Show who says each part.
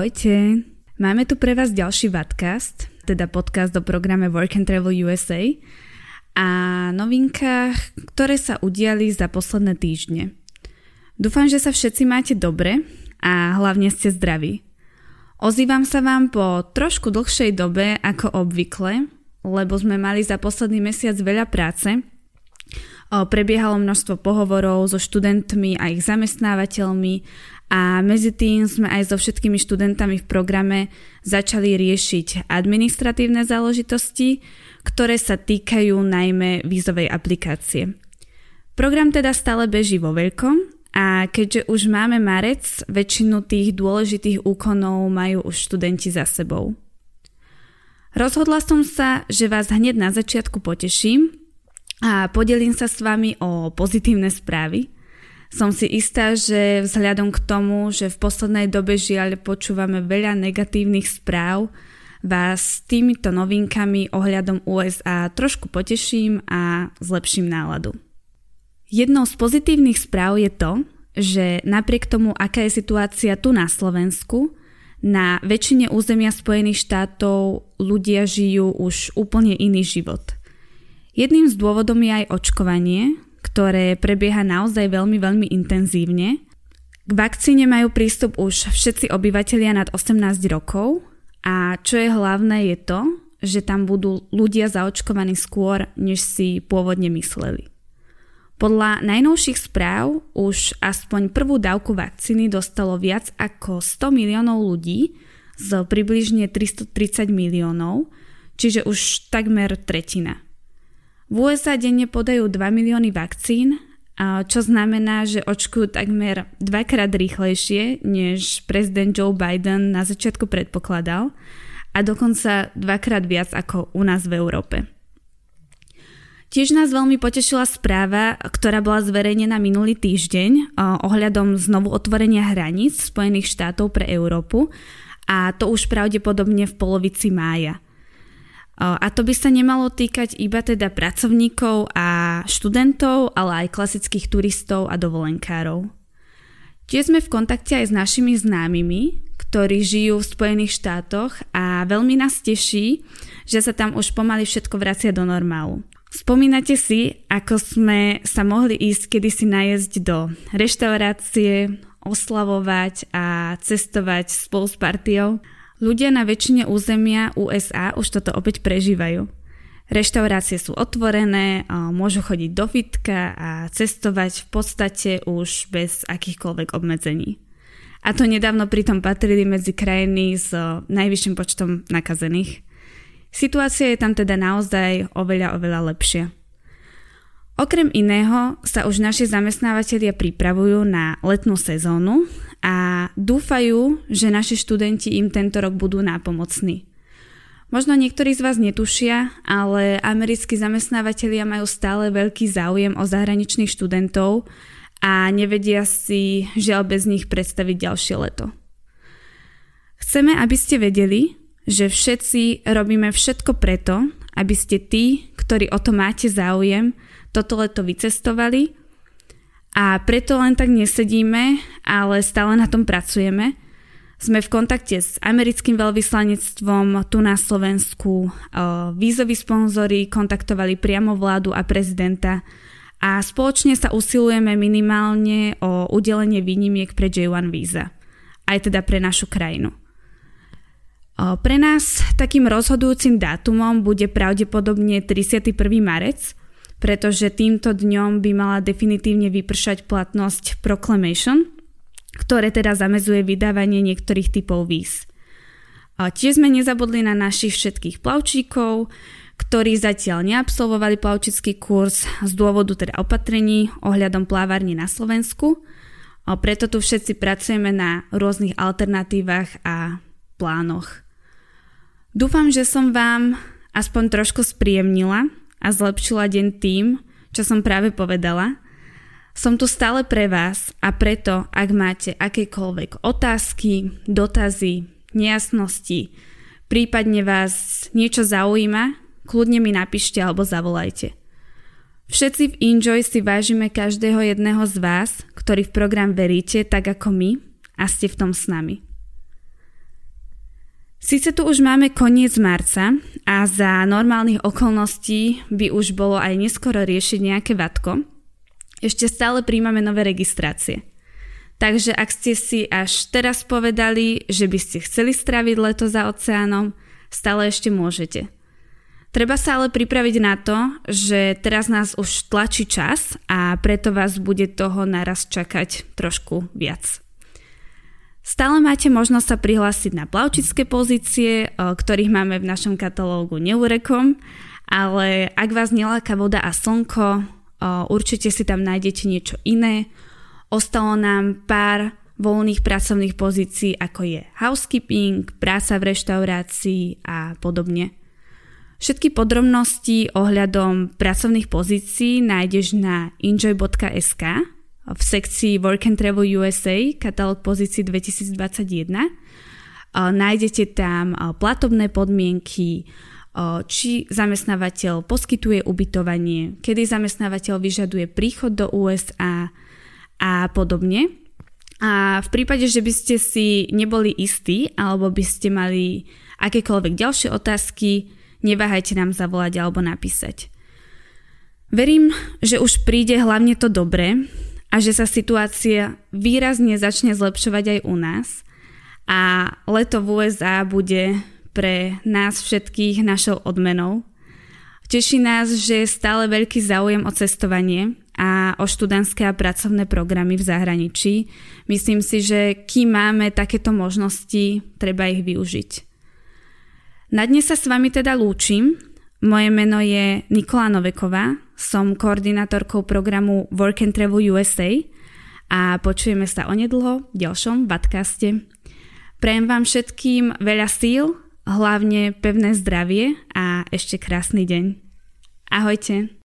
Speaker 1: Ahojte. Máme tu pre vás ďalší podcast, teda podcast o programe Work and Travel USA a novinkách, ktoré sa udiali za posledné týždne. Dúfam, že sa všetci máte dobre a hlavne ste zdraví. Ozývam sa vám po trošku dlhšej dobe ako obvykle, lebo sme mali za posledný mesiac veľa práce Prebiehalo množstvo pohovorov so študentmi a ich zamestnávateľmi a medzi tým sme aj so všetkými študentami v programe začali riešiť administratívne záležitosti, ktoré sa týkajú najmä vízovej aplikácie. Program teda stále beží vo veľkom a keďže už máme marec, väčšinu tých dôležitých úkonov majú už študenti za sebou. Rozhodla som sa, že vás hneď na začiatku poteším a podelím sa s vami o pozitívne správy. Som si istá, že vzhľadom k tomu, že v poslednej dobe žiaľ počúvame veľa negatívnych správ, vás s týmito novinkami ohľadom USA trošku poteším a zlepším náladu. Jednou z pozitívnych správ je to, že napriek tomu, aká je situácia tu na Slovensku, na väčšine územia Spojených štátov ľudia žijú už úplne iný život – Jedným z dôvodom je aj očkovanie, ktoré prebieha naozaj veľmi, veľmi intenzívne. K vakcíne majú prístup už všetci obyvateľia nad 18 rokov a čo je hlavné je to, že tam budú ľudia zaočkovaní skôr, než si pôvodne mysleli. Podľa najnovších správ už aspoň prvú dávku vakcíny dostalo viac ako 100 miliónov ľudí z približne 330 miliónov, čiže už takmer tretina. V USA denne podajú 2 milióny vakcín, čo znamená, že očkujú takmer dvakrát rýchlejšie, než prezident Joe Biden na začiatku predpokladal a dokonca dvakrát viac ako u nás v Európe. Tiež nás veľmi potešila správa, ktorá bola zverejnená minulý týždeň ohľadom znovu otvorenia hraníc Spojených štátov pre Európu a to už pravdepodobne v polovici mája – a to by sa nemalo týkať iba teda pracovníkov a študentov, ale aj klasických turistov a dovolenkárov. Tiež sme v kontakte aj s našimi známymi, ktorí žijú v Spojených štátoch a veľmi nás teší, že sa tam už pomaly všetko vracia do normálu. Spomínate si, ako sme sa mohli ísť kedysi najesť do reštaurácie, oslavovať a cestovať spolu s partiou? Ľudia na väčšine územia USA už toto opäť prežívajú. Reštaurácie sú otvorené, môžu chodiť do fitka a cestovať v podstate už bez akýchkoľvek obmedzení. A to nedávno pritom patrili medzi krajiny s najvyšším počtom nakazených. Situácia je tam teda naozaj oveľa, oveľa lepšia. Okrem iného sa už naši zamestnávateľia pripravujú na letnú sezónu a dúfajú, že naši študenti im tento rok budú nápomocní. Možno niektorí z vás netušia, ale americkí zamestnávateľia majú stále veľký záujem o zahraničných študentov a nevedia si žiaľ bez nich predstaviť ďalšie leto. Chceme, aby ste vedeli, že všetci robíme všetko preto, aby ste tí, ktorí o to máte záujem, toto leto vycestovali a preto len tak nesedíme, ale stále na tom pracujeme. Sme v kontakte s americkým veľvyslanectvom tu na Slovensku. Vízoví sponzory kontaktovali priamo vládu a prezidenta a spoločne sa usilujeme minimálne o udelenie výnimiek pre J1 víza. Aj teda pre našu krajinu. Pre nás takým rozhodujúcim dátumom bude pravdepodobne 31. marec, pretože týmto dňom by mala definitívne vypršať platnosť Proclamation, ktoré teda zamezuje vydávanie niektorých typov víz. Tiež sme nezabudli na našich všetkých plavčíkov, ktorí zatiaľ neabsolvovali plavčický kurz z dôvodu teda opatrení ohľadom plávárni na Slovensku. Preto tu všetci pracujeme na rôznych alternatívach a plánoch. Dúfam, že som vám aspoň trošku spríjemnila a zlepšila deň tým, čo som práve povedala. Som tu stále pre vás a preto, ak máte akékoľvek otázky, dotazy, nejasnosti, prípadne vás niečo zaujíma, kľudne mi napíšte alebo zavolajte. Všetci v Enjoy si vážime každého jedného z vás, ktorý v program veríte tak ako my a ste v tom s nami. Sice tu už máme koniec marca a za normálnych okolností by už bolo aj neskoro riešiť nejaké vatko, ešte stále príjmame nové registrácie. Takže ak ste si až teraz povedali, že by ste chceli straviť leto za oceánom, stále ešte môžete. Treba sa ale pripraviť na to, že teraz nás už tlačí čas a preto vás bude toho naraz čakať trošku viac. Stále máte možnosť sa prihlásiť na plavčické pozície, ktorých máme v našom katalógu neurekom, ale ak vás neláka voda a slnko, určite si tam nájdete niečo iné. Ostalo nám pár voľných pracovných pozícií, ako je housekeeping, práca v reštaurácii a podobne. Všetky podrobnosti ohľadom pracovných pozícií nájdeš na enjoy.sk v sekcii Work and Travel USA, katalóg pozícií 2021. Nájdete tam platobné podmienky, či zamestnávateľ poskytuje ubytovanie, kedy zamestnávateľ vyžaduje príchod do USA a podobne. A v prípade, že by ste si neboli istí alebo by ste mali akékoľvek ďalšie otázky, neváhajte nám zavolať alebo napísať. Verím, že už príde hlavne to dobré, a že sa situácia výrazne začne zlepšovať aj u nás a leto v USA bude pre nás všetkých našou odmenou. Teší nás, že je stále veľký záujem o cestovanie a o študentské a pracovné programy v zahraničí. Myslím si, že kým máme takéto možnosti, treba ich využiť. Na dnes sa s vami teda lúčim. Moje meno je Nikola Noveková, som koordinátorkou programu Work and Travel USA a počujeme sa onedlho v ďalšom podcaste. Prajem vám všetkým veľa síl, hlavne pevné zdravie a ešte krásny deň. Ahojte.